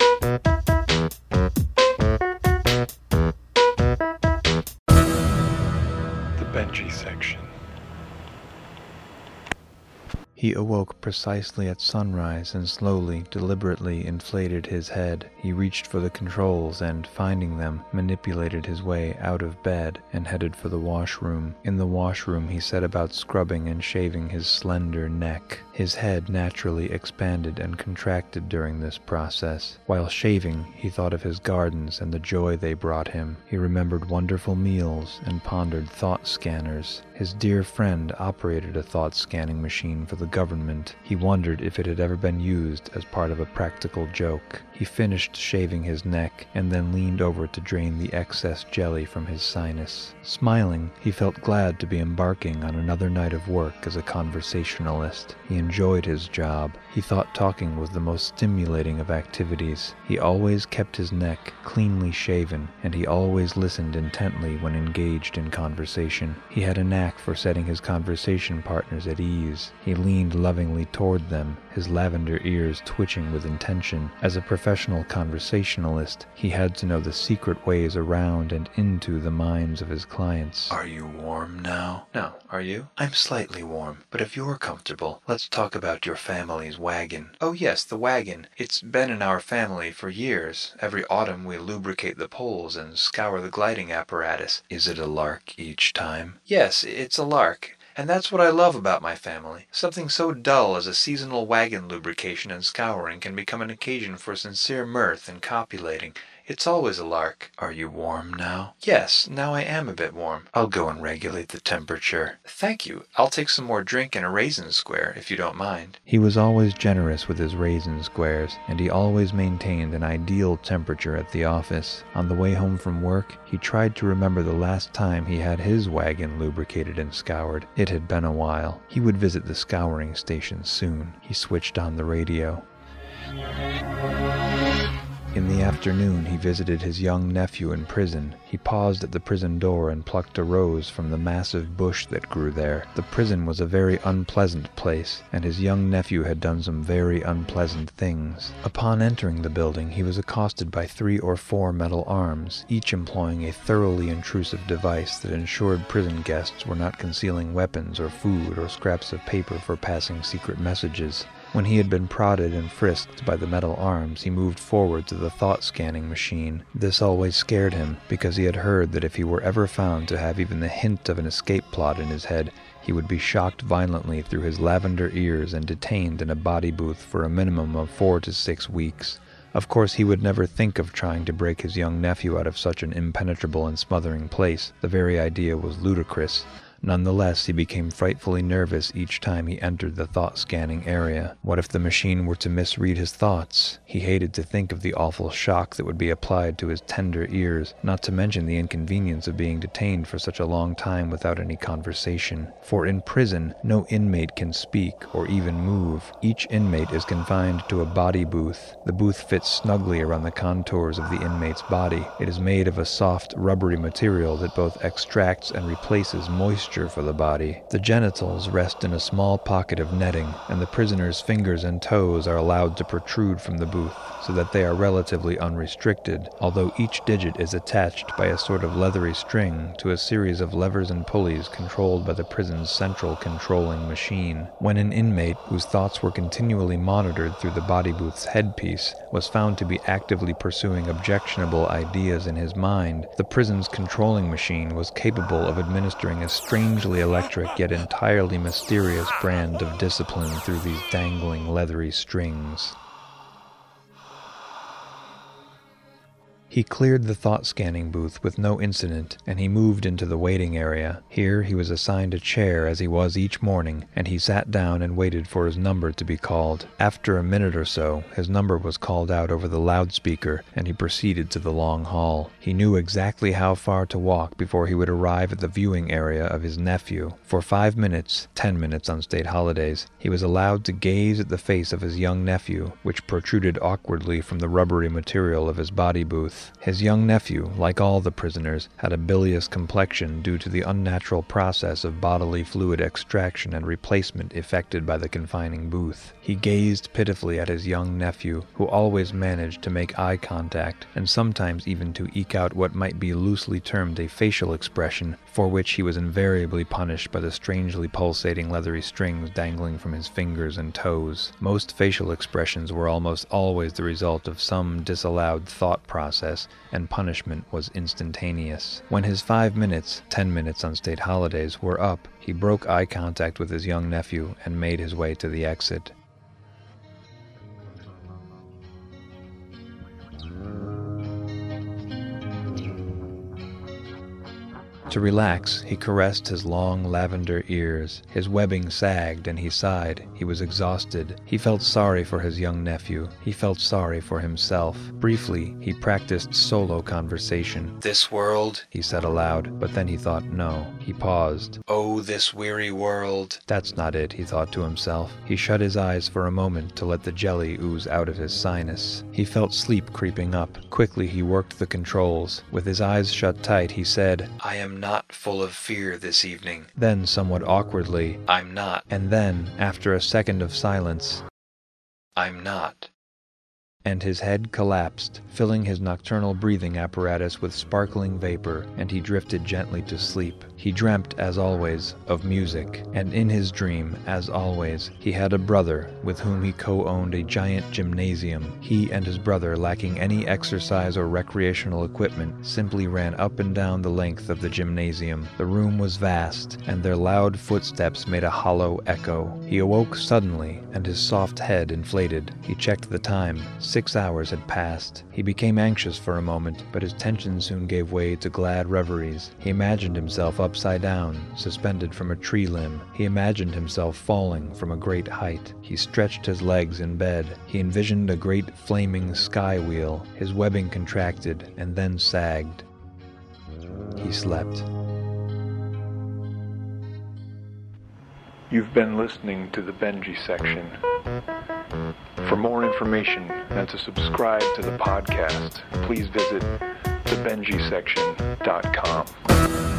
Benjy section. He awoke precisely at sunrise and slowly, deliberately inflated his head. He reached for the controls and, finding them, manipulated his way out of bed and headed for the washroom. In the washroom, he set about scrubbing and shaving his slender neck. His head naturally expanded and contracted during this process. While shaving, he thought of his gardens and the joy they brought him. He remembered wonderful meals and pondered thought scanners. His dear friend operated a thought scanning machine for the government. He wondered if it had ever been used as part of a practical joke. He finished shaving his neck and then leaned over to drain the excess jelly from his sinus. Smiling, he felt glad to be embarking on another night of work as a conversationalist. He enjoyed his job. He thought talking was the most stimulating of activities. He always kept his neck cleanly shaven, and he always listened intently when engaged in conversation. He had a knack for setting his conversation partners at ease. He leaned lovingly toward them, his lavender ears twitching with intention. As a professional conversationalist, he had to know the secret ways around and into the minds of his clients. Are you warm now? No, are you? I'm slightly warm, but if you're comfortable, let's talk about your family's wagon. Oh, yes, the wagon. It's been in our family for years. Every autumn we lubricate the poles and scour the gliding apparatus. Is it a lark each time? Yes, it's a lark. And that's what I love about my family. Something so dull as a seasonal wagon lubrication and scouring can become an occasion for sincere mirth and copulating. It's always a lark. Are you warm now? Yes, now I am a bit warm. I'll go and regulate the temperature. Thank you. I'll take some more drink and a raisin square, if you don't mind. He was always generous with his raisin squares, and he always maintained an ideal temperature at the office. On the way home from work, he tried to remember the last time he had his wagon lubricated and scoured. It had been a while. He would visit the scouring station soon. He switched on the radio. In the afternoon, he visited his young nephew in prison. He paused at the prison door and plucked a rose from the massive bush that grew there. The prison was a very unpleasant place, and his young nephew had done some very unpleasant things. Upon entering the building, he was accosted by three or four metal arms, each employing a thoroughly intrusive device that ensured prison guests were not concealing weapons or food or scraps of paper for passing secret messages. When he had been prodded and frisked by the metal arms, he moved forward to the thought scanning machine. This always scared him, because he had heard that if he were ever found to have even the hint of an escape plot in his head, he would be shocked violently through his lavender ears and detained in a body booth for a minimum of four to six weeks. Of course, he would never think of trying to break his young nephew out of such an impenetrable and smothering place. The very idea was ludicrous. Nonetheless, he became frightfully nervous each time he entered the thought scanning area. What if the machine were to misread his thoughts? He hated to think of the awful shock that would be applied to his tender ears, not to mention the inconvenience of being detained for such a long time without any conversation. For in prison, no inmate can speak or even move. Each inmate is confined to a body booth. The booth fits snugly around the contours of the inmate's body. It is made of a soft, rubbery material that both extracts and replaces moisture for the body. The genitals rest in a small pocket of netting, and the prisoner's fingers and toes are allowed to protrude from the booth so that they are relatively unrestricted, although each digit is attached by a sort of leathery string to a series of levers and pulleys controlled by the prison's central controlling machine. When an inmate whose thoughts were continually monitored through the body booth's headpiece was found to be actively pursuing objectionable ideas in his mind, the prison's controlling machine was capable of administering a strange strangely electric yet entirely mysterious brand of discipline through these dangling leathery strings. He cleared the thought scanning booth with no incident, and he moved into the waiting area. Here he was assigned a chair as he was each morning, and he sat down and waited for his number to be called. After a minute or so, his number was called out over the loudspeaker, and he proceeded to the long hall. He knew exactly how far to walk before he would arrive at the viewing area of his nephew. For five minutes, ten minutes on state holidays, he was allowed to gaze at the face of his young nephew, which protruded awkwardly from the rubbery material of his body booth. His young nephew, like all the prisoners, had a bilious complexion due to the unnatural process of bodily fluid extraction and replacement effected by the confining booth. He gazed pitifully at his young nephew, who always managed to make eye contact, and sometimes even to eke out what might be loosely termed a facial expression, for which he was invariably punished by the strangely pulsating leathery strings dangling from his fingers and toes. Most facial expressions were almost always the result of some disallowed thought process, and punishment was instantaneous. When his five minutes, ten minutes on state holidays, were up, he broke eye contact with his young nephew and made his way to the exit. To relax, he caressed his long lavender ears. His webbing sagged and he sighed. He was exhausted. He felt sorry for his young nephew. He felt sorry for himself. Briefly, he practiced solo conversation. This world, He said aloud, but then he thought no. He paused. oh, this weary world. That's not it, he thought to himself. He shut his eyes for a moment to let the jelly ooze out of his sinus. He felt sleep creeping up. Quickly he worked the controls. With his eyes shut tight, he said, I am not full of fear this evening. then somewhat awkwardly, I'm not. and then, after a second of silence, I'm not. And his head collapsed, filling his nocturnal breathing apparatus with sparkling vapor, and he drifted gently to sleep. He dreamt, as always, of music, and in his dream, as always, he had a brother with whom he co owned a giant gymnasium. He and his brother, lacking any exercise or recreational equipment, simply ran up and down the length of the gymnasium. The room was vast, and their loud footsteps made a hollow echo. He awoke suddenly, and his soft head inflated. He checked the time. Six hours had passed. He became anxious for a moment, but his tension soon gave way to glad reveries. He imagined himself upside down, suspended from a tree limb. He imagined himself falling from a great height. He stretched his legs in bed. He envisioned a great flaming sky wheel. His webbing contracted and then sagged. He slept. You've been listening to the Benjy section. For more information and to subscribe to the podcast, please visit thebenjysection.com.